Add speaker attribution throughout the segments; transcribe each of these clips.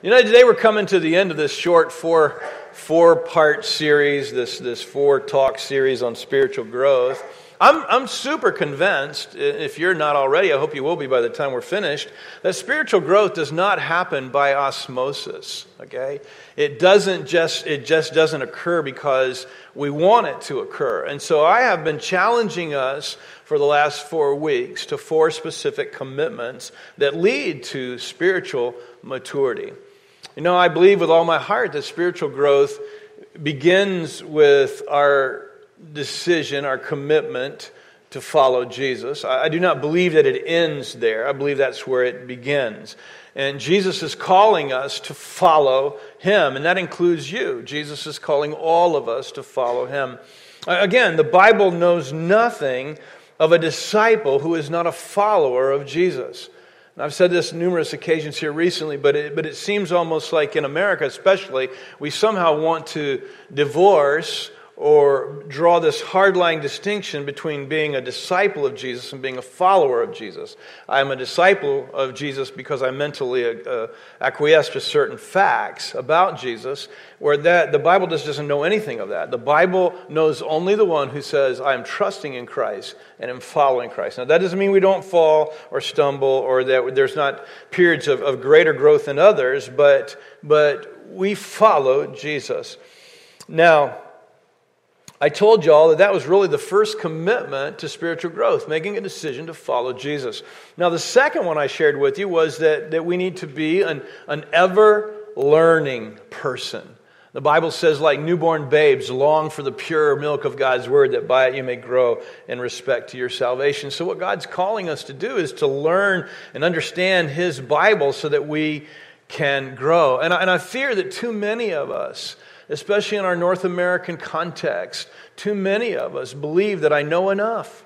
Speaker 1: You know, today we're coming to the end of this short four four part series, this this four talk series on spiritual growth. I'm, I'm super convinced, if you're not already, I hope you will be by the time we're finished, that spiritual growth does not happen by osmosis, okay? It doesn't just, it just doesn't occur because we want it to occur. And so I have been challenging us for the last four weeks to four specific commitments that lead to spiritual maturity. You know, I believe with all my heart that spiritual growth begins with our decision, our commitment to follow Jesus. I, do not believe that it ends there. I believe that's where it begins. And Jesus is calling us to follow him, and that includes you. Jesus is calling all of us to follow him. Again, the Bible knows nothing of a disciple who is not a follower of Jesus. I've said this numerous occasions here recently, but it, but it seems almost like in America, especially, we somehow want to divorce or draw this hardline distinction between being a disciple of Jesus and being a follower of Jesus. I am a disciple of Jesus because I mentally uh, uh, acquiesce to certain facts about Jesus, where that the Bible just doesn't know anything of that. The Bible knows only the one who says, "I am trusting in Christ and am following Christ." Now, that doesn't mean we don't fall or stumble, or that there's not periods of, of greater growth in others, but but we follow Jesus. Now I told y'all that that was really the first commitment to spiritual growth, making a decision to follow Jesus. Now, the second one I shared with you was that, that we need to be an, an ever learning person. The Bible says, like newborn babes, long for the pure milk of God's word, that by it you may grow in respect to your salvation. So, what God's calling us to do is to learn and understand His Bible so that we can grow. And I, and I fear that too many of us, especially in our North American context, too many of us believe that I know enough.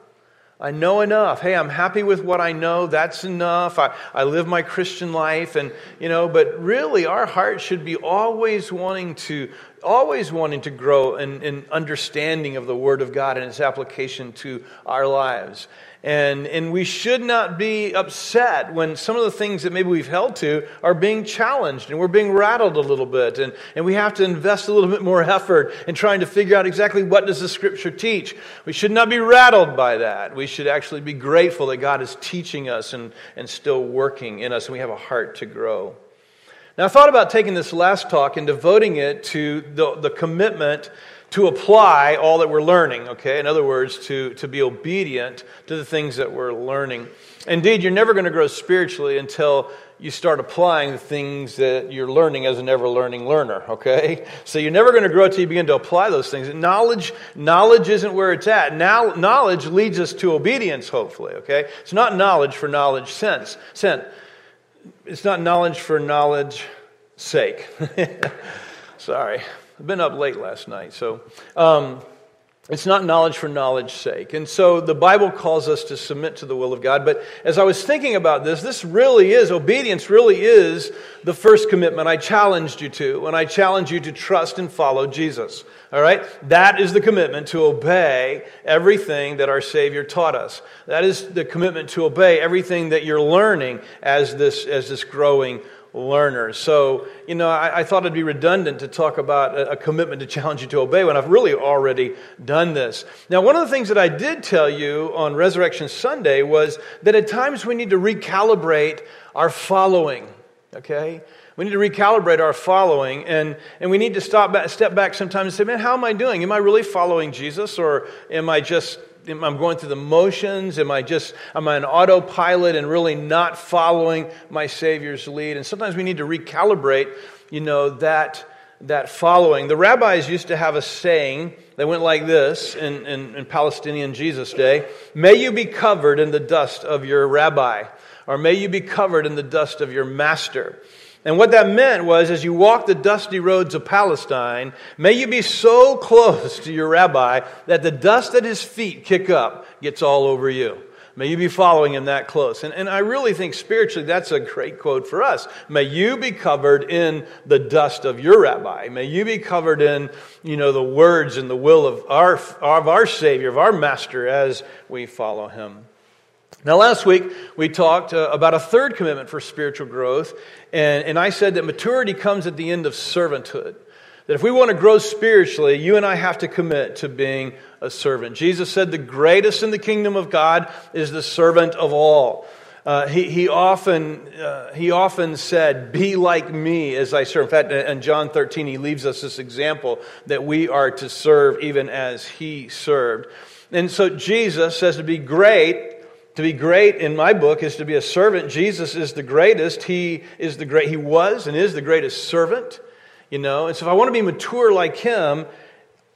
Speaker 1: I know enough. Hey, I'm happy with what I know. That's enough. I, I live my Christian life. And, you know, but really our heart should be always wanting to, always wanting to grow in, in understanding of the Word of God and its application to our lives. And, and we should not be upset when some of the things that maybe we've held to are being challenged and we're being rattled a little bit. And, and we have to invest a little bit more effort in trying to figure out exactly what does the scripture teach. We should not be rattled by that. We should actually be grateful that God is teaching us and, and still working in us and we have a heart to grow. Now, I thought about taking this last talk and devoting it to the, the commitment to apply all that we're learning, okay? In other words, to, to be obedient to the things that we're learning. Indeed, you're never going to grow spiritually until you start applying the things that you're learning as an ever learning learner, okay? So you're never going to grow until you begin to apply those things. Knowledge, knowledge isn't where it's at. Now, knowledge leads us to obedience, hopefully, okay? It's not knowledge for knowledge sense. Sent. It's not knowledge for knowledge sake. Sorry. I've been up late last night, so um, it's not knowledge for knowledge's sake. And so the Bible calls us to submit to the will of God. But as I was thinking about this, this really is, obedience really is the first commitment I challenged you to. And I challenge you to trust and follow Jesus. All right? That is the commitment to obey everything that our Savior taught us. That is the commitment to obey everything that you're learning as this, as this growing learners. So, you know, I, I, thought it'd be redundant to talk about a, a, commitment to challenge you to obey when I've really already done this. Now, one of the things that I did tell you on Resurrection Sunday was that at times we need to recalibrate our following, okay? We need to recalibrate our following, and, and we need to stop back, step back sometimes and say, man, how am I doing? Am I really following Jesus, or am I just am I going through the motions? Am I just, am I an autopilot and really not following my Savior's lead? And sometimes we need to recalibrate, you know, that, that following. The rabbis used to have a saying that went like this in, in, in Palestine in Jesus' day May you be covered in the dust of your rabbi, or may you be covered in the dust of your master. And what that meant was, as you walk the dusty roads of Palestine, may you be so close to your rabbi that the dust at his feet kick up gets all over you. May you be following him that close. And, and I really think spiritually that's a great quote for us. May you be covered in the dust of your rabbi. May you be covered in, you know, the words and the will of our, of our Savior, of our Master as we follow him. Now, last week we talked uh, about a third commitment for spiritual growth, and, and I said that maturity comes at the end of servanthood. That if we want to grow spiritually, you and I have to commit to being a servant. Jesus said the greatest in the kingdom of God is the servant of all. Uh, he, he, often, uh, he often said, Be like me as I serve. In fact, in John 13, he leaves us this example that we are to serve even as he served. And so Jesus says to be great to be great in my book is to be a servant. Jesus is the greatest. He is the great. He was and is the greatest servant. You know, and so if I want to be mature like him,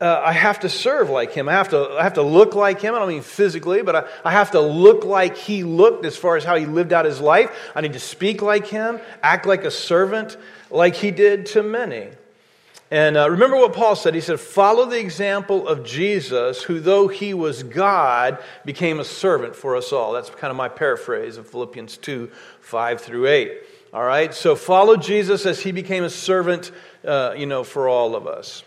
Speaker 1: uh, I have to serve like him. I have to, I have to look like him. I don't mean physically, but I, I have to look like he looked as far as how he lived out his life. I need to speak like him, act like a servant, like he did to many. And uh, remember what Paul said. He said, Follow the example of Jesus, who, though he was God, became a servant for us all. That's kind of my paraphrase of Philippians 2 5 through 8. All right? So follow Jesus as he became a servant, uh, you know, for all of us.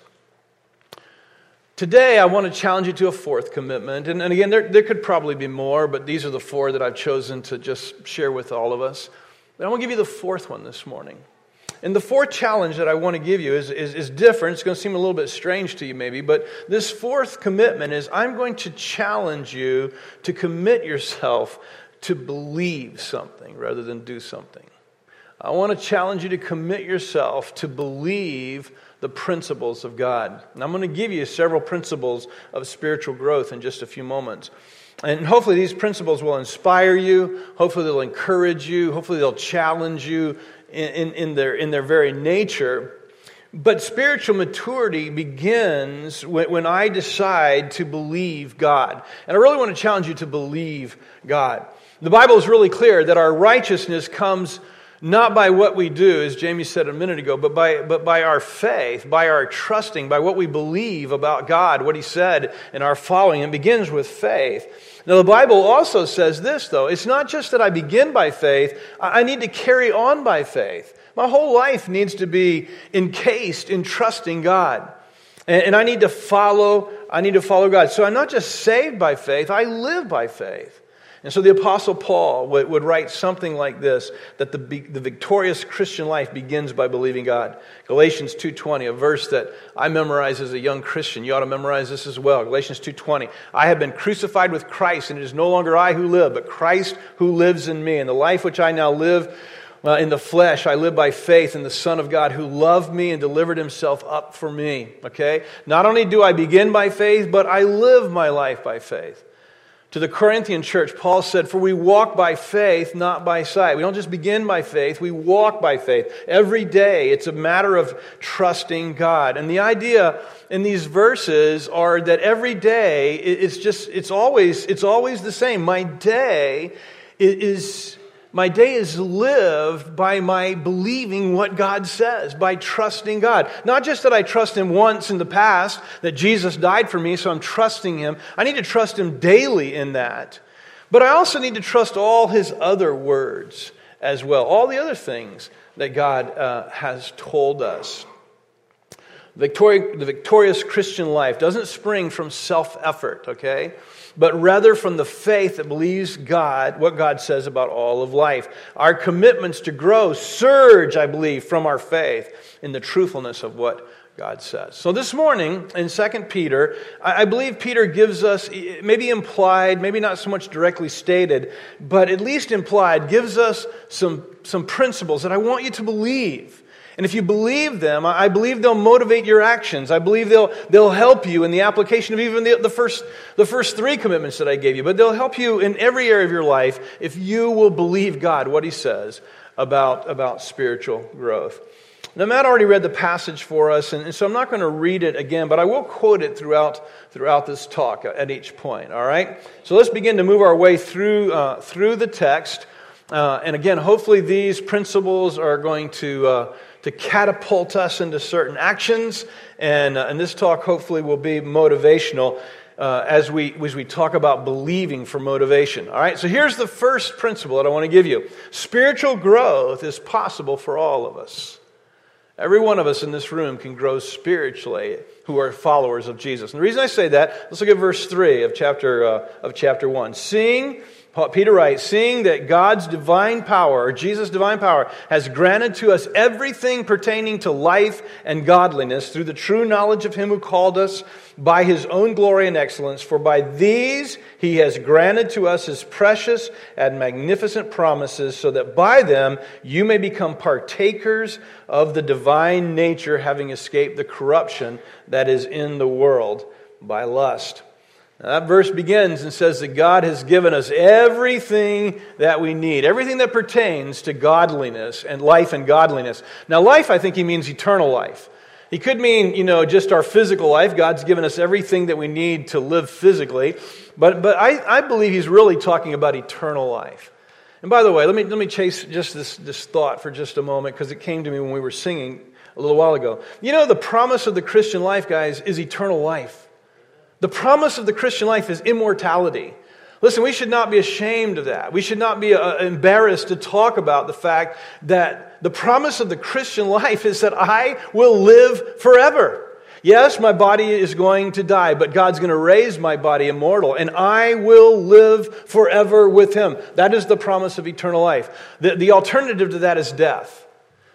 Speaker 1: Today, I want to challenge you to a fourth commitment. And, and again, there, there could probably be more, but these are the four that I've chosen to just share with all of us. But I want to give you the fourth one this morning. And the fourth challenge that I want to give you is, is, is, different. It's going to seem a little bit strange to you, maybe, but this fourth commitment is I'm going to challenge you to commit yourself to believe something rather than do something. I want to challenge you to commit yourself to believe the principles of God. And I'm going to give you several principles of spiritual growth in just a few moments. And hopefully, these principles will inspire you. Hopefully, they'll encourage you. Hopefully, they'll challenge you in, in, their, in their very nature. But spiritual maturity begins when, when I decide to believe God. And I really want to challenge you to believe God. The Bible is really clear that our righteousness comes not by what we do, as Jamie said a minute ago, but by, but by our faith, by our trusting, by what we believe about God, what He said, and our following. It begins with faith. Now, the Bible also says this, though. It's not just that I begin by faith, I need to carry on by faith. My whole life needs to be encased in trusting God. And, I need to follow, I need to follow God. So I'm not just saved by faith, I live by faith. And so the Apostle Paul would, would write something like this, that the, the victorious Christian life begins by believing God. Galatians 2.20, a verse that I memorized as a young Christian. You ought to memorize this as well. Galatians 2.20, I have been crucified with Christ, and it is no longer I who live, but Christ who lives in me. And the life which I now live uh, in the flesh, I live by faith in the Son of God who loved me and delivered himself up for me. Okay? Not only do I begin by faith, but I live my life by faith. To the Corinthian church, Paul said, For we walk by faith, not by sight. We don't just begin by faith, we walk by faith. Every day, it's a matter of trusting God. And the idea in these verses are that every day, it's just, it's always, it's always the same. My day is my day is lived by my believing what God says, by trusting God. Not just that I trust Him once in the past, that Jesus died for me, so I'm trusting Him. I need to trust Him daily in that. But I also need to trust all His other words as well, all the other things that God uh, has told us. The, victorious Christian life doesn't spring from self effort, okay? but rather from the faith that believes God, what God says about all of life. Our commitments to grow surge, I believe, from our faith in the truthfulness of what God says. So this morning in 2 Peter, I believe Peter gives us, maybe implied, maybe not so much directly stated, but at least implied, gives us some, some principles that I want you to believe and if you believe them, I believe they'll motivate your actions. I believe they'll, they'll help you in the application of even the, the, first, the first three commitments that I gave you. But they'll help you in every area of your life if you will believe God, what He says about, about spiritual growth. Now, Matt already read the passage for us, and, and so I'm not going to read it again, but I will quote it throughout, throughout this talk at each point, all right? So let's begin to move our way through, uh, through the text. Uh, and again, hopefully these principles are going to, uh, to catapult us into certain actions. And, uh, and this talk hopefully will be motivational uh, as, we, as we talk about believing for motivation. All right, so here's the first principle that I want to give you spiritual growth is possible for all of us. Every one of us in this room can grow spiritually who are followers of Jesus. And the reason I say that, let's look at verse 3 of chapter, uh, of chapter 1. Seeing Peter writes, seeing that God's divine power, or Jesus' divine power, has granted to us everything pertaining to life and godliness through the true knowledge of him who called us by his own glory and excellence, for by these he has granted to us his precious and magnificent promises, so that by them you may become partakers of the divine nature, having escaped the corruption that is in the world by lust. That verse begins and says that God has given us everything that we need, everything that pertains to godliness and life and godliness. Now, life, I think he means eternal life. He could mean, you know, just our physical life. God's given us everything that we need to live physically. But, but I, I believe he's really talking about eternal life. And by the way, let me, let me chase just this, this thought for just a moment because it came to me when we were singing a little while ago. You know, the promise of the Christian life, guys, is eternal life. The promise of the Christian life is immortality. Listen, we should not be ashamed of that. We should not be uh, embarrassed to talk about the fact that the promise of the Christian life is that I will live forever. Yes, my body is going to die, but God's going to raise my body immortal, and I will live forever with Him. That is the promise of eternal life. The, the alternative to that is death.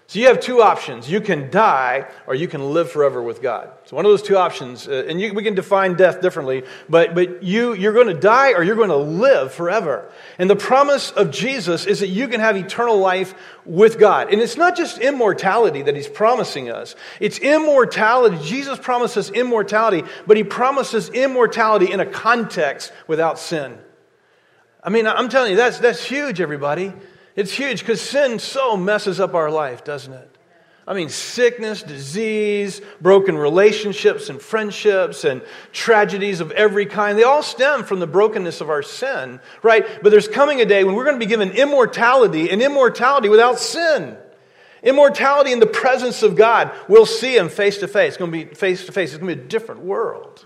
Speaker 1: So you have two options. You can die or you can live forever with God. So one of those two options, uh, and you, we can define death differently, but, but you, you're going to die or you're going to live forever. And the promise of Jesus is that you can have eternal life with God. And it's not just immortality that he's promising us. It's immortality. Jesus promises immortality, but he promises immortality in a context without sin. I mean, I'm telling you, that's, that's huge, everybody. It's huge because sin so messes up our life, doesn't it? I mean, sickness, disease, broken relationships and friendships, and tragedies of every kind, they all stem from the brokenness of our sin, right? But there's coming a day when we're going to be given immortality and immortality without sin. Immortality in the presence of God. We'll see Him face to face. It's going to be face to face. It's going to be a different world.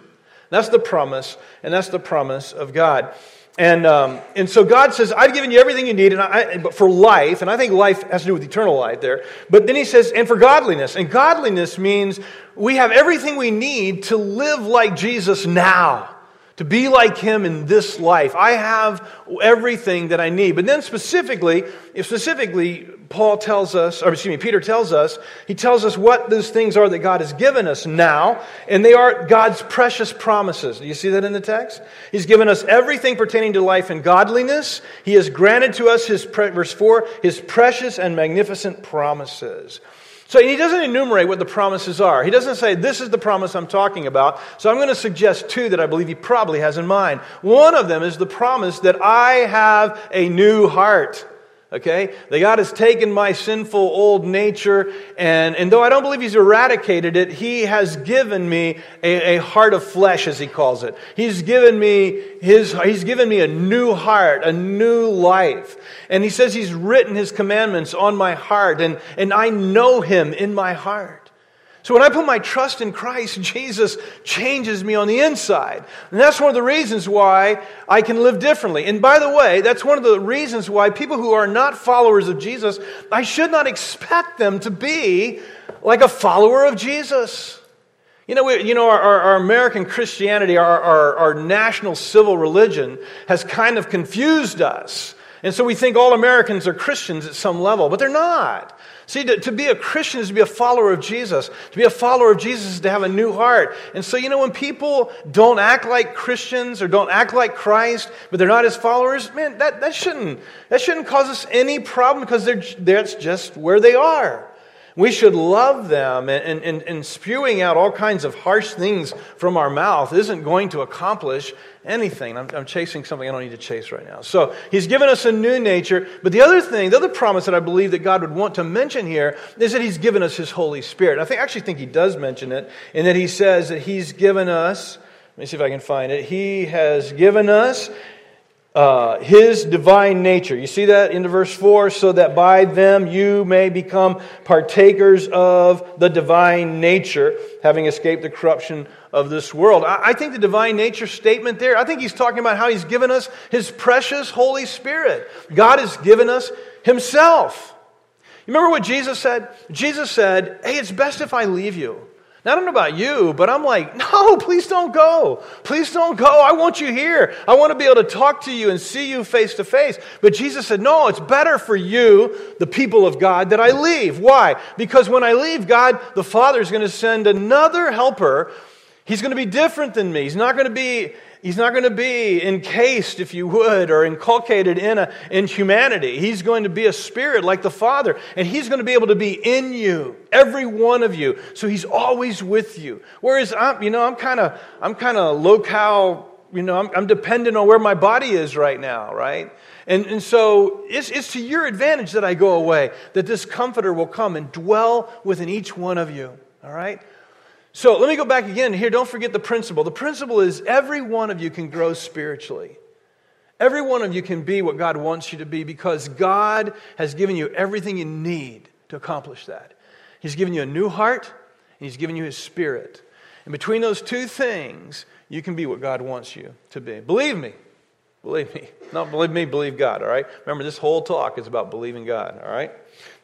Speaker 1: That's the promise, and that's the promise of God. And, um, and so God says, I've given you everything you need and I, but for life, and I think life has to do with eternal life there. But then he says, and for godliness. And godliness means we have everything we need to live like Jesus now to be like him in this life. I have everything that I need. But then specifically, specifically, Paul tells us, or excuse me, Peter tells us, he tells us what those things are that God has given us now, and they are God's precious promises. Do you see that in the text? He's given us everything pertaining to life and godliness. He has granted to us his, verse 4, his precious and magnificent promises. So he doesn't enumerate what the promises are. He doesn't say, This is the promise I'm talking about. So I'm going to suggest two that I believe he probably has in mind. One of them is the promise that I have a new heart. Okay? That God has taken my sinful old nature, and, and though I don't believe He's eradicated it, He has given me a, a heart of flesh, as He calls it. He's given me His, He's given me a new heart, a new life. And He says He's written His commandments on my heart, and, and I know Him in my heart. So when I put my trust in Christ, Jesus changes me on the inside. And that's one of the reasons why I can live differently. And by the way, that's one of the reasons why people who are not followers of Jesus, I should not expect them to be like a follower of Jesus. You know, we, you know our, our, our American Christianity, our, our, our national civil religion, has kind of confused us. And so we think all Americans are Christians at some level, but they're not. See, to, to, be a Christian is to be a follower of Jesus. To be a follower of Jesus is to have a new heart. And so, you know, when people don't act like Christians or don't act like Christ, but they're not his followers, man, that, that, shouldn't, that shouldn't cause us any problem because they're, that's just where they are. We should love them, and, and, and spewing out all kinds of harsh things from our mouth isn't going to accomplish anything. I'm, I'm, chasing something I don't need to chase right now. So he's given us a new nature. But the other thing, the other promise that I believe that God would want to mention here is that he's given us his Holy Spirit. I think, actually think he does mention it, in that he says that he's given us, let me see if I can find it. He has given us uh, his divine nature. You see that in verse 4? So that by them you may become partakers of the divine nature, having escaped the corruption of this world. I, I think the divine nature statement there, I think he's talking about how he's given us his precious Holy Spirit. God has given us himself. You remember what Jesus said? Jesus said, Hey, it's best if I leave you. Now, I don't know about you, but I'm like, no, please don't go. Please don't go. I want you here. I want to be able to talk to you and see you face to face. But Jesus said, no, it's better for you, the people of God, that I leave. Why? Because when I leave, God, the Father, is going to send another helper. He's going to be different than me. He's not going to be He's not going to be encased, if you would, or inculcated in, a, in humanity. He's going to be a spirit like the Father, and He's going to be able to be in you, every one of you. So He's always with you. Whereas I'm, you know, I'm kind of, I'm kind of locale, you know, I'm, I'm dependent on where my body is right now, right? And, and so it's, it's to your advantage that I go away, that this comforter will come and dwell within each one of you, all right? So let me go back again here. Don't forget the principle. The principle is every one of you can grow spiritually. Every one of you can be what God wants you to be because God has given you everything you need to accomplish that. He's given you a new heart, and He's given you His Spirit. And between those two things, you can be what God wants you to be. Believe me. Believe me. Not believe me, believe God, all right? Remember, this whole talk is about believing God, all right?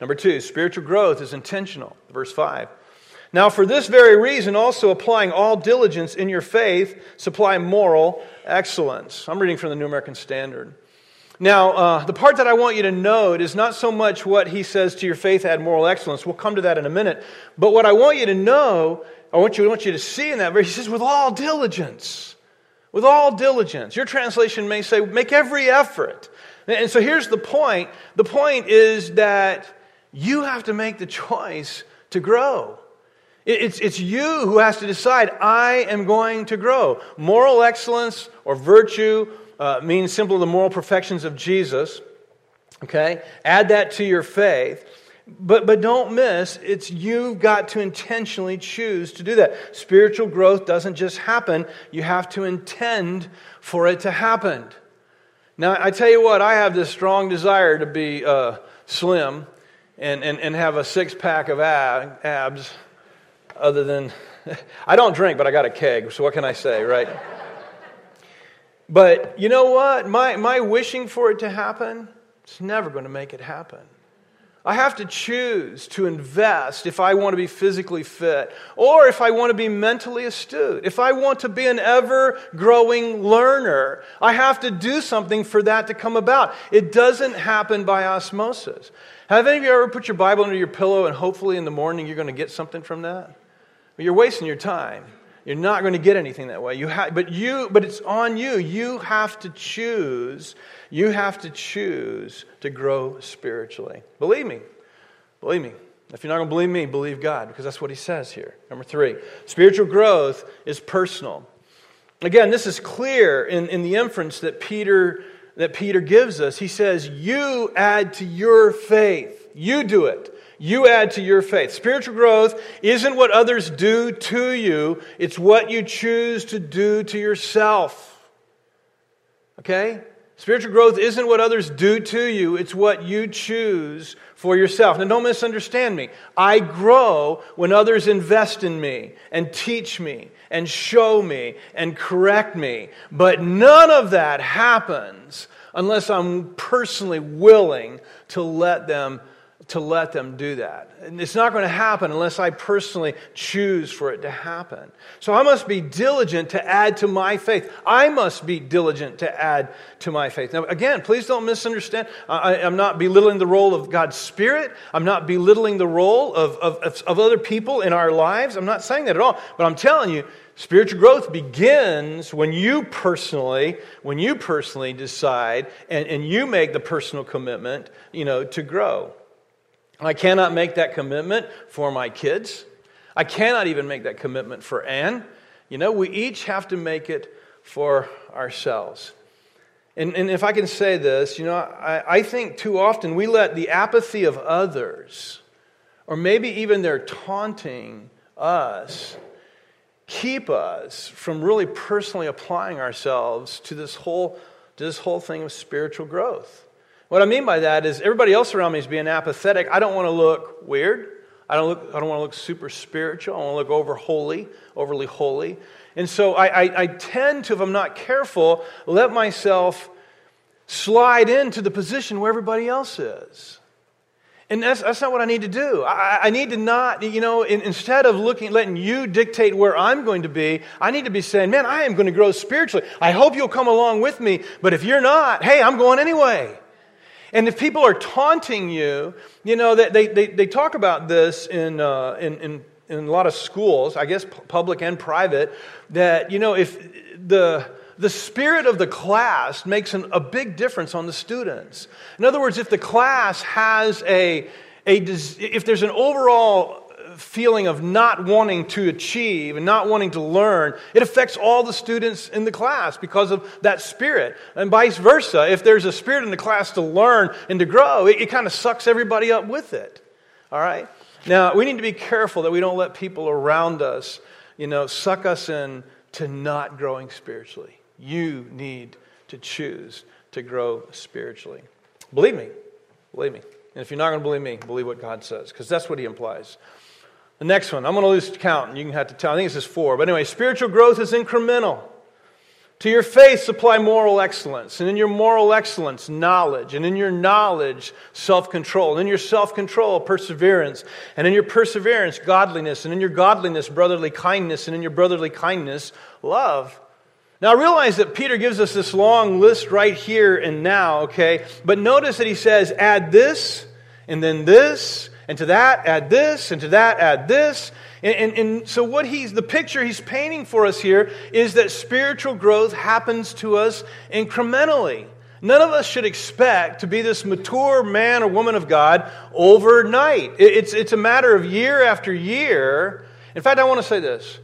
Speaker 1: Number two, spiritual growth is intentional. Verse 5. Now, for this very reason, also applying all diligence in your faith, supply moral excellence. I'm reading from the New American Standard. Now, uh, the part that I want you to note is not so much what he says to your faith add moral excellence. We'll come to that in a minute. But what I want you to know, I want you, I want you to see in that verse, he says, with all diligence. With all diligence. Your translation may say, make every effort. And so here's the point the point is that you have to make the choice to grow. It's, it's you who has to decide, I am going to grow. Moral excellence or virtue uh, means simply the moral perfections of Jesus. Okay? Add that to your faith. But, but don't miss, it's you've got to intentionally choose to do that. Spiritual growth doesn't just happen, you have to intend for it to happen. Now, I tell you what, I have this strong desire to be uh, slim and, and, and have a six pack of abs other than I don't drink, but I got a keg, so what can I say, right? but you know what? My, my wishing for it to happen, it's never going to make it happen. I have to choose to invest if I want to be physically fit or if I want to be mentally astute. If I want to be an ever growing learner, I have to do something for that to come about. It doesn't happen by osmosis. Have any of you ever put your Bible under your pillow and hopefully in the morning you're going to get something from that? You're wasting your time. You're not going to get anything that way. You ha- but you, but it's on you. You have to choose. You have to choose to grow spiritually. Believe me. Believe me. If you're not going to believe me, believe God, because that's what he says here. Number three, spiritual growth is personal. Again, this is clear in, in the inference that Peter that Peter gives us. He says, You add to your faith. You do it. You add to your faith. Spiritual growth isn't what others do to you, it's what you choose to do to yourself. Okay? Spiritual growth isn't what others do to you, it's what you choose for yourself. Now, don't misunderstand me. I grow when others invest in me and teach me and show me and correct me. But none of that happens unless I'm personally willing to let them to let them do that. And it's not going to happen unless I personally choose for it to happen. So I must be diligent to add to my faith. I must be diligent to add to my faith. Now, again, please don't misunderstand. I, am not belittling the role of God's Spirit. I'm not belittling the role of, of, of other people in our lives. I'm not saying that at all. But I'm telling you, spiritual growth begins when you personally, when you personally decide and, and you make the personal commitment, you know, to grow. I cannot make that commitment for my kids. I cannot even make that commitment for Anne. You know, we each have to make it for ourselves. And, and if I can say this, you know, I, I think too often we let the apathy of others, or maybe even their taunting us, keep us from really personally applying ourselves to this whole, to this whole thing of spiritual growth. What I mean by that is everybody else around me is being apathetic. I don't want to look weird. I don't, look, I don't want to look super spiritual. I don't want to look over holy, overly holy. And so I, I, I tend to, if I'm not careful, let myself slide into the position where everybody else is. And that's, that's not what I need to do. I, I need to not, you know, in, instead of looking, letting you dictate where I'm going to be, I need to be saying, man, I am going to grow spiritually. I hope you'll come along with me, but if you're not, hey, I'm going anyway. And if people are taunting you, you know, they, they, they talk about this in, uh, in, in, in a lot of schools, I guess public and private, that, you know, if the, the spirit of the class makes an, a big difference on the students. In other words, if the class has a, a if there's an overall feeling of not wanting to achieve and not wanting to learn, it affects all the students in the class because of that spirit. And vice versa, if there's a spirit in the class to learn and to grow, it, it kind of sucks everybody up with it. All right? Now, we need to be careful that we don't let people around us, you know, suck us in to not growing spiritually. You need to choose to grow spiritually. Believe me. Believe me. And if you're not going to believe me, believe what God says, because that's what He implies. The next one, I'm going to lose count, and you can have to tell. I think this is four. But anyway, spiritual growth is incremental. To your faith, supply moral excellence. And in your moral excellence, knowledge. And in your knowledge, self control. And in your self control, perseverance. And in your perseverance, godliness. And in your godliness, brotherly kindness. And in your brotherly kindness, love. Now, I realize that Peter gives us this long list right here and now, okay? But notice that he says, add this, and then this, and to that add this, and to that add this. And, and, and, so, what he's, the picture he's painting for us here is that spiritual growth happens to us incrementally. None of us should expect to be this mature man or woman of God overnight. It's, it's a matter of year after year. In fact, I want to say this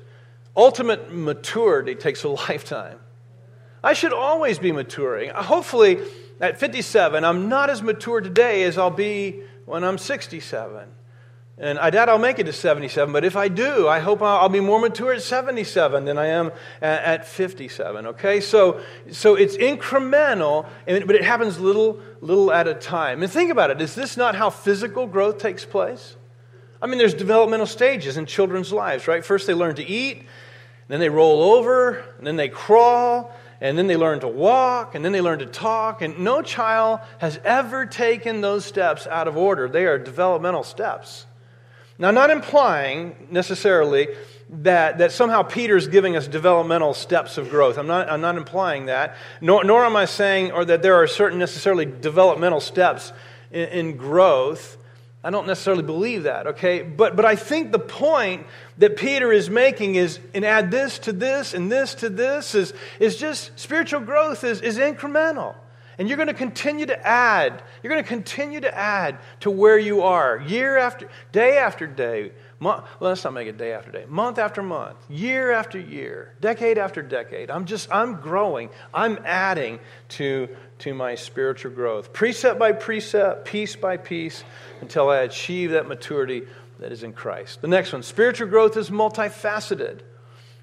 Speaker 1: ultimate maturity takes a lifetime. I should always be maturing. Hopefully, at 57, I'm not as mature today as I'll be when I'm 67. And I doubt I'll make it to 77, but if I do, I hope I'll be more mature at 77 than I am at 57. Okay? So, so it's incremental, but it happens little, little at a time. And think about it is this not how physical growth takes place? I mean, there's developmental stages in children's lives, right? First, they learn to eat, then they roll over, and then they crawl, and then they learn to walk, and then they learn to talk. And no child has ever taken those steps out of order. They are developmental steps. Now, not implying necessarily that, that somehow Peter's giving us developmental steps of growth. I'm not, I'm not implying that. Nor, nor am I saying or that there are certain necessarily developmental steps in, in growth. I don't necessarily believe that, okay? But, but I think the point that Peter is making is, and add this to this and this to this, is, is just spiritual growth is, is incremental. And you're going to continue to add. You're going to continue to add to where you are year after, day after day. Month, well, let's not make it day after day. Month after month, year after year, decade after decade. I'm just, I'm growing. I'm adding to, to my spiritual growth. Precept by precept, piece by piece, until I achieve that maturity that is in Christ. The next one spiritual growth is multifaceted.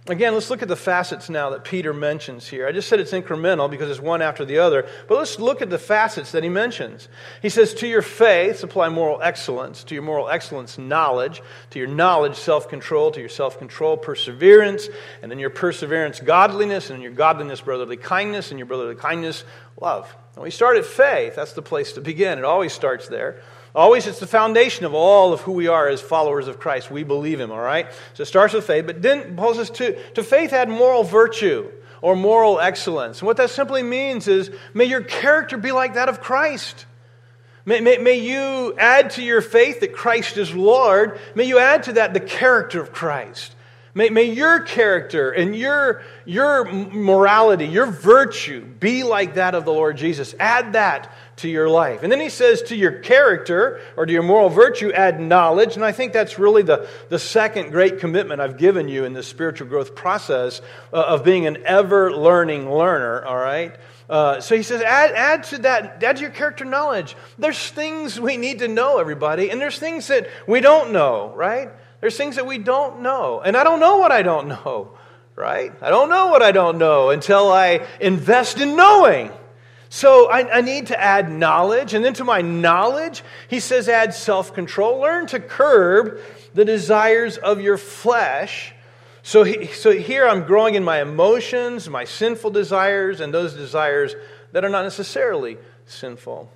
Speaker 1: Again, let's look at the facets now that Peter mentions here. I just said it's incremental because it's one after the other, but let's look at the facets that he mentions. He says, To your faith, supply moral excellence. To your moral excellence, knowledge. To your knowledge, self control. To your self control, perseverance. And then your perseverance, godliness. And in your godliness, brotherly kindness. And your brotherly kindness, love. And we start at faith. That's the place to begin. It always starts there. Always, it's the foundation of all of who we are as followers of Christ. We believe Him, all right? So it starts with faith, but then Paul says to, to faith add moral virtue or moral excellence. And what that simply means is may your character be like that of Christ. May, may, may you add to your faith that Christ is Lord. May you add to that the character of Christ. May, may your character and your, your morality, your virtue be like that of the Lord Jesus. Add that to your life. And then he says, to your character or to your moral virtue, add knowledge. And I think that's really the, the second great commitment I've given you in this spiritual growth process uh, of being an ever learning learner, all right? Uh, so he says, add, add to that, add to your character knowledge. There's things we need to know, everybody, and there's things that we don't know, right? There's things that we don't know. And I don't know what I don't know, right? I don't know what I don't know until I invest in knowing. So I, I, need to add knowledge. And then to my knowledge, he says, add self control. Learn to curb the desires of your flesh. So, he, so here I'm growing in my emotions, my sinful desires, and those desires that are not necessarily sinful.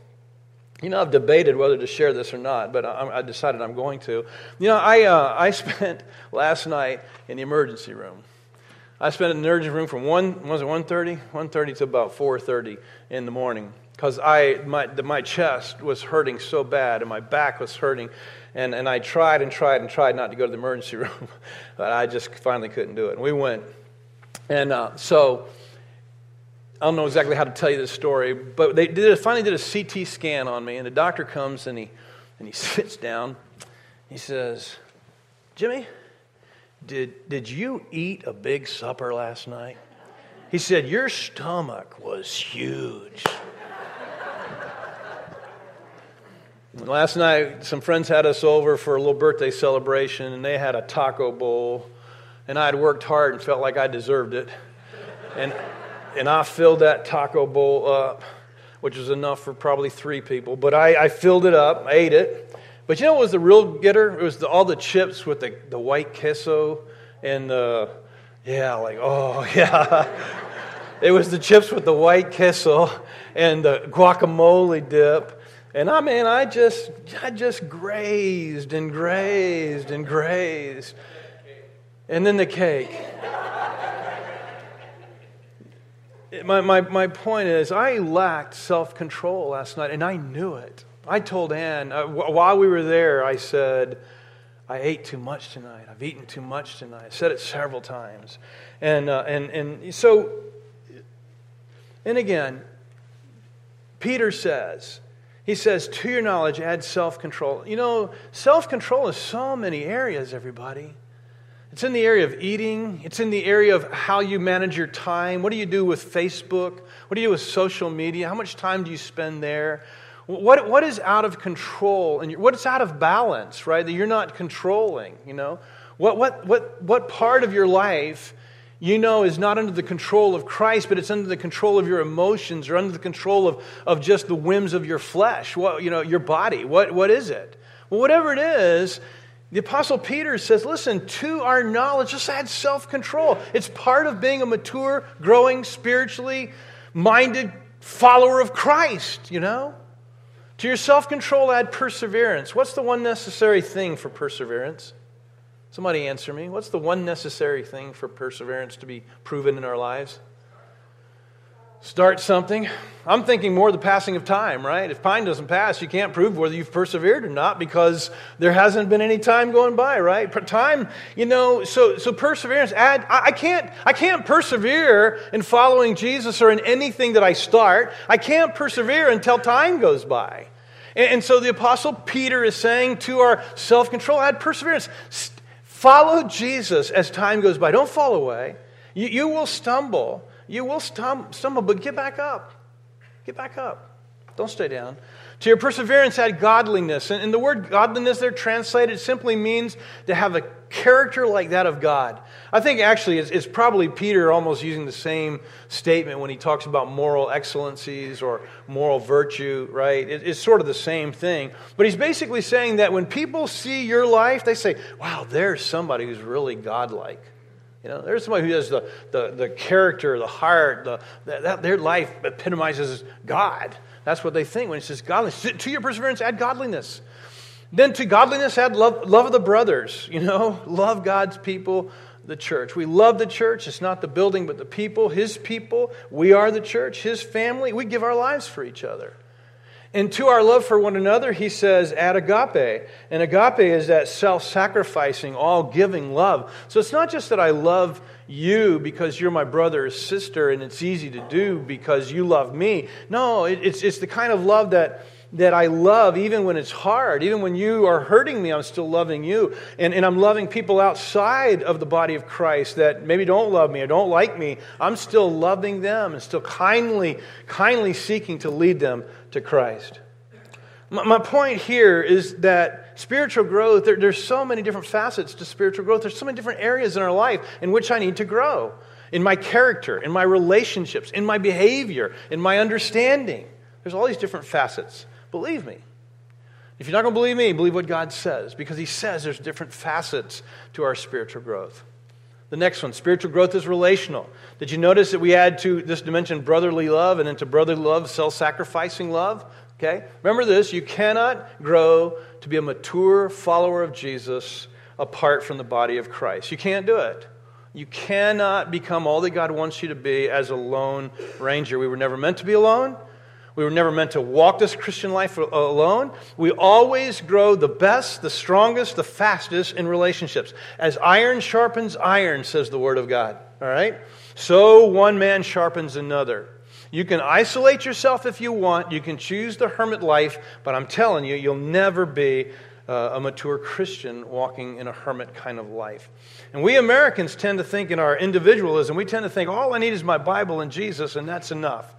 Speaker 1: You know, I've debated whether to share this or not, but I, I decided I'm going to. You know, I, uh, I spent last night in the emergency room. I spent in the emergency room from 1, was it 1.30? 1.30 to about 4.30 in the morning because I, my, my chest was hurting so bad and my back was hurting. And, and I tried and tried and tried not to go to the emergency room, but I just finally couldn't do it. And we went. And uh, so I don't know exactly how to tell you this story, but they did, finally did a CT scan on me, and the doctor comes and he, and he sits down. He says, Jimmy, did, did you eat a big supper last night? He said, Your stomach was huge. last night, some friends had us over for a little birthday celebration, and they had a taco bowl. And I had worked hard and felt like I deserved it. And, and I filled that taco bowl up, which was enough for probably three people. But I, I filled it up, ate it. But you know what was the real getter? It was the, all the chips with the, the white queso and the, yeah, like, oh, yeah. it was the chips with the white queso and the guacamole dip. And I mean, I just, I just grazed and grazed and grazed. And then the cake. My, my, my point is, I lacked self control last night, and I knew it. I told Ann, uh, while we were there, I said, I ate too much tonight. I've eaten too much tonight. I said it several times. And, uh, and, and so, and again, Peter says, he says, to your knowledge, add self control. You know, self control is so many areas, everybody. It's in the area of eating. It's in the area of how you manage your time. What do you do with Facebook? What do you do with social media? How much time do you spend there? What, what is out of control and what's out of balance, right? That you're not controlling, you know? What, what, what, what part of your life you know is not under the control of Christ, but it's under the control of your emotions or under the control of, of just the whims of your flesh, what, you know, your body? What, what is it? Well, whatever it is, the Apostle Peter says, listen, to our knowledge, just add self control. It's part of being a mature, growing, spiritually minded follower of Christ, you know? To your self control, add perseverance. What's the one necessary thing for perseverance? Somebody answer me. What's the one necessary thing for perseverance to be proven in our lives? Start something. I'm thinking more the passing of time, right? If time doesn't pass, you can't prove whether you've persevered or not because there hasn't been any time going by, right? Time, you know, so so perseverance. Add, I, I can't I can't persevere in following Jesus or in anything that I start. I can't persevere until time goes by. And, and so the apostle Peter is saying to our self control, add perseverance. Follow Jesus as time goes by. Don't fall away. You, you will stumble. You will stumble, but get back up. Get back up. Don't stay down. To your perseverance, add godliness. And, the word godliness there translated simply means to have a character like that of God. I think actually it's, it's, probably Peter almost using the same statement when he talks about moral excellencies or moral virtue, right? It, it's sort of the same thing. But he's basically saying that when people see your life, they say, wow, there's somebody who's really godlike. You know, there's somebody who has the, the, the character, the heart, the, that, their life epitomizes God. That's what they think when it says godliness. To your perseverance, add godliness. Then to godliness, add love, love of the brothers. You know, love God's people, the church. We love the church. It's not the building, but the people, His people. We are the church, His family. We give our lives for each other. And to our love for one another, he says, add agape. And agape is that self sacrificing, all giving love. So it's not just that I love you because you're my brother or sister and it's easy to do because you love me. No, it's, it's the kind of love that, that I love even when it's hard. Even when you are hurting me, I'm still loving you. And, and I'm loving people outside of the body of Christ that maybe don't love me or don't like me. I'm still loving them and still kindly, kindly seeking to lead them to Christ. My, my point here is that spiritual growth, there, there's so many different facets to spiritual growth. There's so many different areas in our life in which I need to grow in my character, in my relationships, in my behavior, in my understanding. There's all these different facets. Believe me. If you're not going to believe me, believe what God says, because He says there's different facets to our spiritual growth. The next one, spiritual growth is relational. Did you notice that we add to this dimension brotherly love and into brotherly love, self sacrificing love? Okay? Remember this you cannot grow to be a mature follower of Jesus apart from the body of Christ. You can't do it. You cannot become all that God wants you to be as a lone ranger. We were never meant to be alone. We were never meant to walk this Christian life alone. We always grow the best, the strongest, the fastest in relationships. As iron sharpens iron, says the Word of God. All right? So one man sharpens another. You can isolate yourself if you want. You can choose the hermit life, but I'm telling you, you'll never be uh, a mature Christian walking in a hermit kind of life. And we Americans tend to think in our individualism, we tend to think all I need is my Bible and Jesus, and that's enough.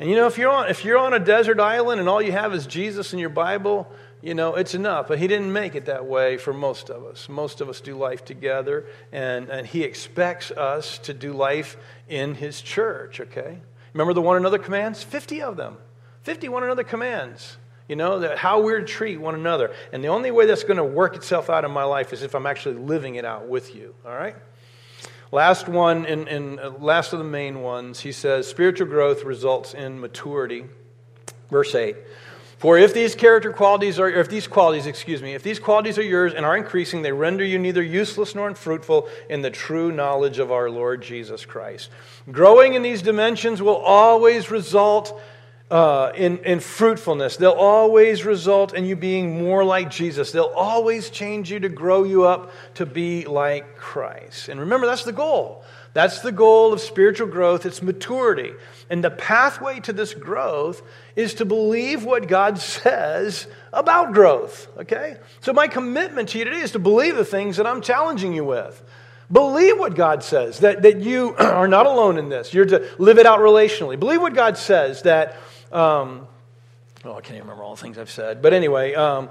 Speaker 1: And you know, if you're on, if you're on a desert island and all you have is Jesus and your Bible, you know, it's enough. But he didn't make it that way for most of us. Most of us do life together, and, and he expects us to do life in his church, okay? Remember the one another commands? 50 of them. 50 one another commands. You know, that how we're to treat one another. And the only way that's going to work itself out in my life is if I'm actually living it out with you, all right? Last one, in, in uh, last of the main ones, he says spiritual growth results in maturity. Verse 8. For if these character qualities are, if these qualities, excuse me, if these qualities are yours and are increasing, they render you neither useless nor unfruitful in the true knowledge of our Lord Jesus Christ. Growing in these dimensions will always result uh, in, in fruitfulness. They'll always result in you being more like Jesus. They'll always change you to grow you up to be like Christ. And remember, that's the goal. That's the goal of spiritual growth. It's maturity. And the pathway to this growth is to believe what God says about growth. Okay? So, my commitment to you today is to believe the things that I'm challenging you with. Believe what God says, that, that you are not alone in this. You're to live it out relationally. Believe what God says, that um, oh, I can't even remember all the things I've said. But anyway, um,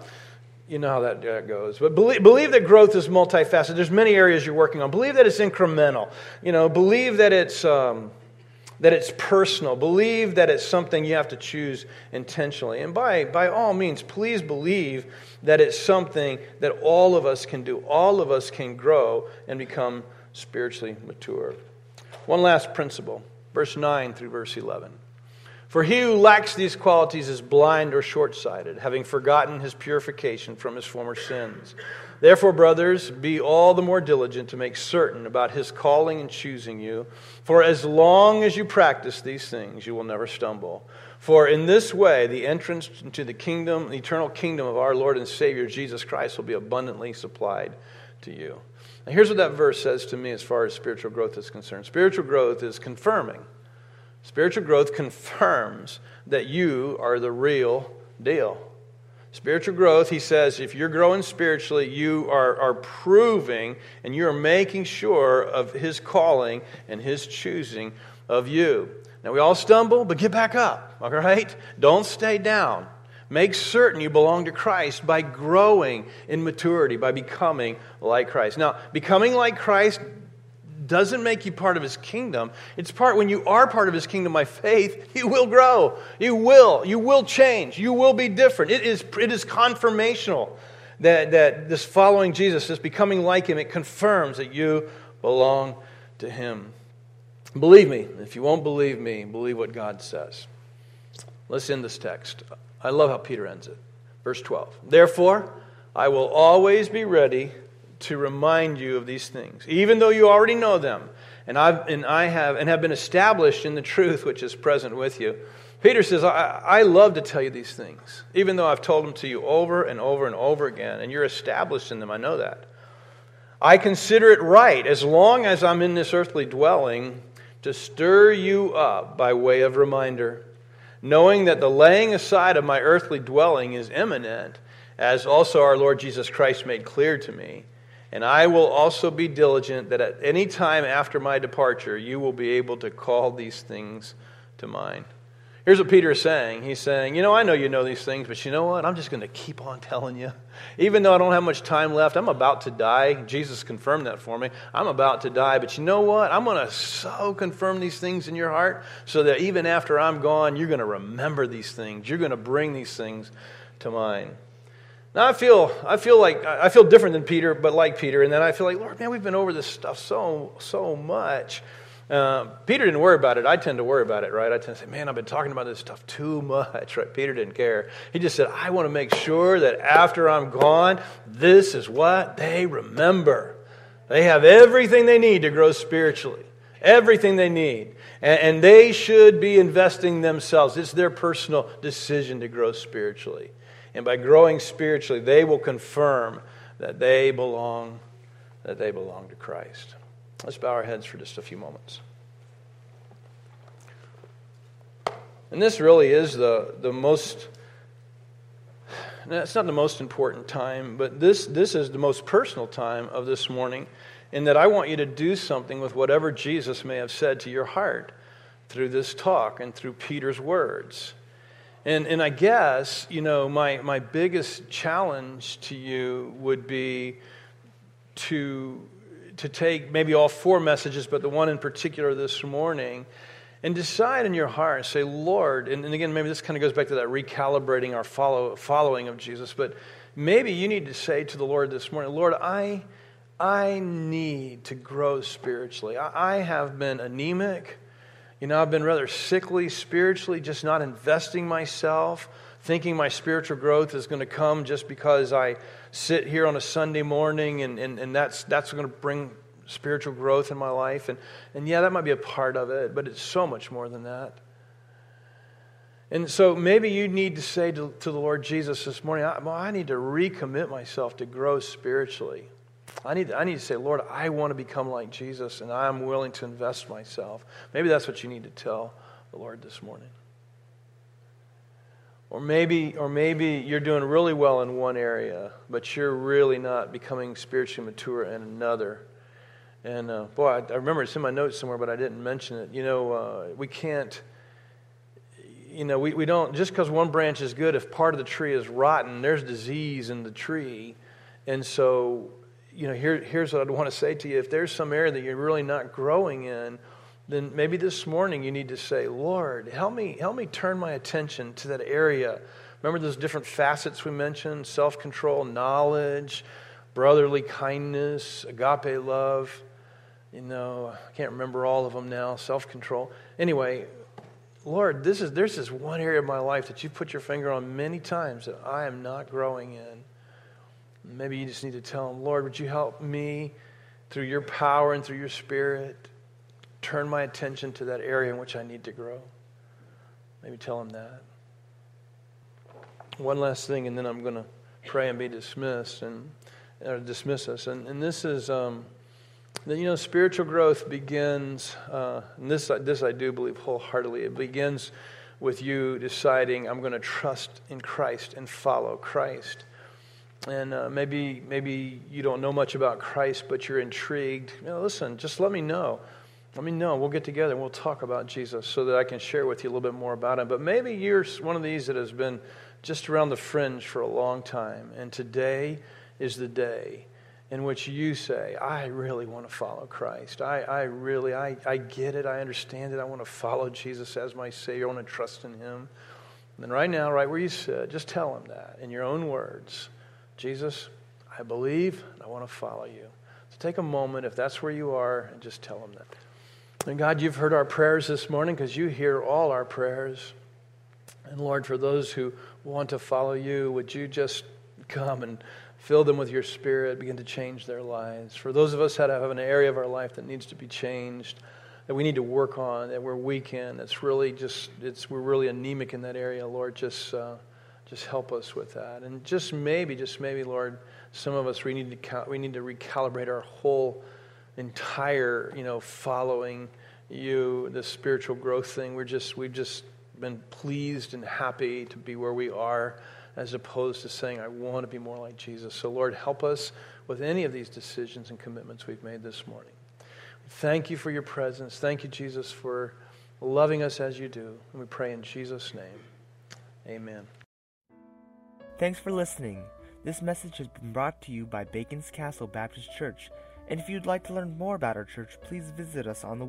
Speaker 1: you know how that uh, goes. But believe, believe that growth is multifaceted. There's many areas you're working on. Believe that it's incremental. You know, believe that it's. Um, that it's personal. Believe that it's something you have to choose intentionally. And by, by all means, please believe that it's something that all of us can do. All of us can grow and become spiritually mature. One last principle, verse 9 through verse 11. For he who lacks these qualities is blind or short sighted, having forgotten his purification from his former sins. Therefore, brothers, be all the more diligent to make certain about his calling and choosing you. For as long as you practice these things, you will never stumble. For in this way, the entrance into the kingdom, the eternal kingdom of our Lord and Savior Jesus Christ will be abundantly supplied to you. Now, here's what that verse says to me as far as spiritual growth is concerned spiritual growth is confirming Spiritual growth confirms that you are the real deal. Spiritual growth, he says, if you're growing spiritually, you are, are proving and you're making sure of his calling and his choosing of you. Now, we all stumble, but get back up, all right? Don't stay down. Make certain you belong to Christ by growing in maturity, by becoming like Christ. Now, becoming like Christ doesn't make you part of his kingdom. It's part when you are part of his kingdom by faith, you will grow. You will. You will change. You will be different. It is, it is confirmational that, that this following Jesus, this becoming like him, it confirms that you belong to him. Believe me. If you won't believe me, believe what God says. Let's end this text. I love how Peter ends it. Verse 12. Therefore, I will always be ready to remind you of these things, even though you already know them, and, I've, and I have and have been established in the truth which is present with you. Peter says, I, I love to tell you these things, even though I've told them to you over and over and over again, and you're established in them. I know that. I consider it right, as long as I'm in this earthly dwelling, to stir you up by way of reminder, knowing that the laying aside of my earthly dwelling is imminent, as also our Lord Jesus Christ made clear to me. And I will also be diligent that at any time after my departure, you will be able to call these things to mind. Here's what Peter is saying. He's saying, You know, I know you know these things, but you know what? I'm just going to keep on telling you. Even though I don't have much time left, I'm about to die. Jesus confirmed that for me. I'm about to die, but you know what? I'm going to so confirm these things in your heart so that even after I'm gone, you're going to remember these things. You're going to bring these things to mind. Now I feel I feel like I feel different than Peter, but like Peter, and then I feel like Lord, man, we've been over this stuff so so much. Uh, Peter didn't worry about it. I tend to worry about it, right? I tend to say, man, I've been talking about this stuff too much, right? Peter didn't care. He just said, I want to make sure that after I'm gone, this is what they remember. They have everything they need to grow spiritually, everything they need. And, and they should be investing themselves. It's their personal decision to grow spiritually. And by growing spiritually, they will confirm that they belong, that they belong to Christ. Let's bow our heads for just a few moments. And this really is the, the most, it's not the most important time, but this, this is the most personal time of this morning, in that I want you to do something with whatever Jesus may have said to your heart through this talk and through Peter's words. And, and I guess, you know, my, my biggest challenge to you would be to to take maybe all four messages, but the one in particular this morning, and decide in your heart, say, Lord, and, and again, maybe this kind of goes back to that recalibrating our follow, following of Jesus, but maybe you need to say to the Lord this morning, Lord, I, I need to grow spiritually. I, I have been anemic. You know, I've been rather sickly spiritually, just not investing myself thinking my spiritual growth is going to come just because I sit here on a Sunday morning and, and, and that's, that's going to bring spiritual growth in my life. And, and yeah, that might be a part of it, but it's so much more than that. And so maybe you need to say to, to the Lord Jesus this morning, I, well, I need to recommit myself to grow spiritually. I need, I need to say, Lord, I want to become like Jesus, and I'm willing to invest myself. Maybe that's what you need to tell the Lord this morning. Or maybe, or maybe you're doing really well in one area, but you're really not becoming spiritually mature in another. And uh, boy, I, I, remember it's in my notes somewhere, but I didn't mention it. You know, uh, we can't, you know, we, we don't, just because one branch is good, if part of the tree is rotten, there's disease in the tree. And so, you know, here, here's what I'd want to say to you. If there's some area that you're really not growing in, then maybe this morning you need to say, Lord, help me, help me turn my attention to that area. Remember those different facets we mentioned self control, knowledge, brotherly kindness, agape love. You know, I can't remember all of them now, self control. Anyway, Lord, this is, there's this one area of my life that you've put your finger on many times that I am not growing in. Maybe you just need to tell him, Lord, would you help me through your power and through your spirit? turn my attention to that area in which I need to grow. Maybe tell him that. One last thing, and then I'm going to pray and be dismissed and or dismiss us. And, and this is, um, you know, spiritual growth begins, uh, and this, this I do believe wholeheartedly, it begins with you deciding, I'm going to trust in Christ and follow Christ. And uh, maybe, maybe you don't know much about Christ, but you're intrigued. You know, listen, just let me know. Let me know. We'll get together and we'll talk about Jesus so that I can share with you a little bit more about him. But maybe you're one of these that has been just around the fringe for a long time, and today is the day in which you say, I really want to follow Christ. I, I really, I, I get it. I understand it. I want to follow Jesus as my Savior. I want to trust in Him. And then right now, right where you sit, just tell Him that in your own words Jesus, I believe and I want to follow you. So take a moment, if that's where you are, and just tell Him that. And God, you've heard our prayers this morning because you hear all our prayers. And Lord, for those who want to follow you, would you just come and fill them with your spirit, begin to change their lives? For those of us that have an area of our life that needs to be changed, that we need to work on, that we're weak in, that's really just, it's, we're really anemic in that area, Lord, just, uh, just help us with that. And just maybe, just maybe, Lord, some of us, we need to, we need to recalibrate our whole entire, you know, following you, the spiritual growth thing. We're just, we've just been pleased and happy to be where we are as opposed to saying, I want to be more like Jesus. So, Lord, help us with any of these decisions and commitments we've made this morning. Thank you for your presence. Thank you, Jesus, for loving us as you do. And we pray in Jesus' name. Amen.
Speaker 2: Thanks for listening. This message has been brought to you by Bacon's Castle Baptist Church. And if you'd like to learn more about our church, please visit us on the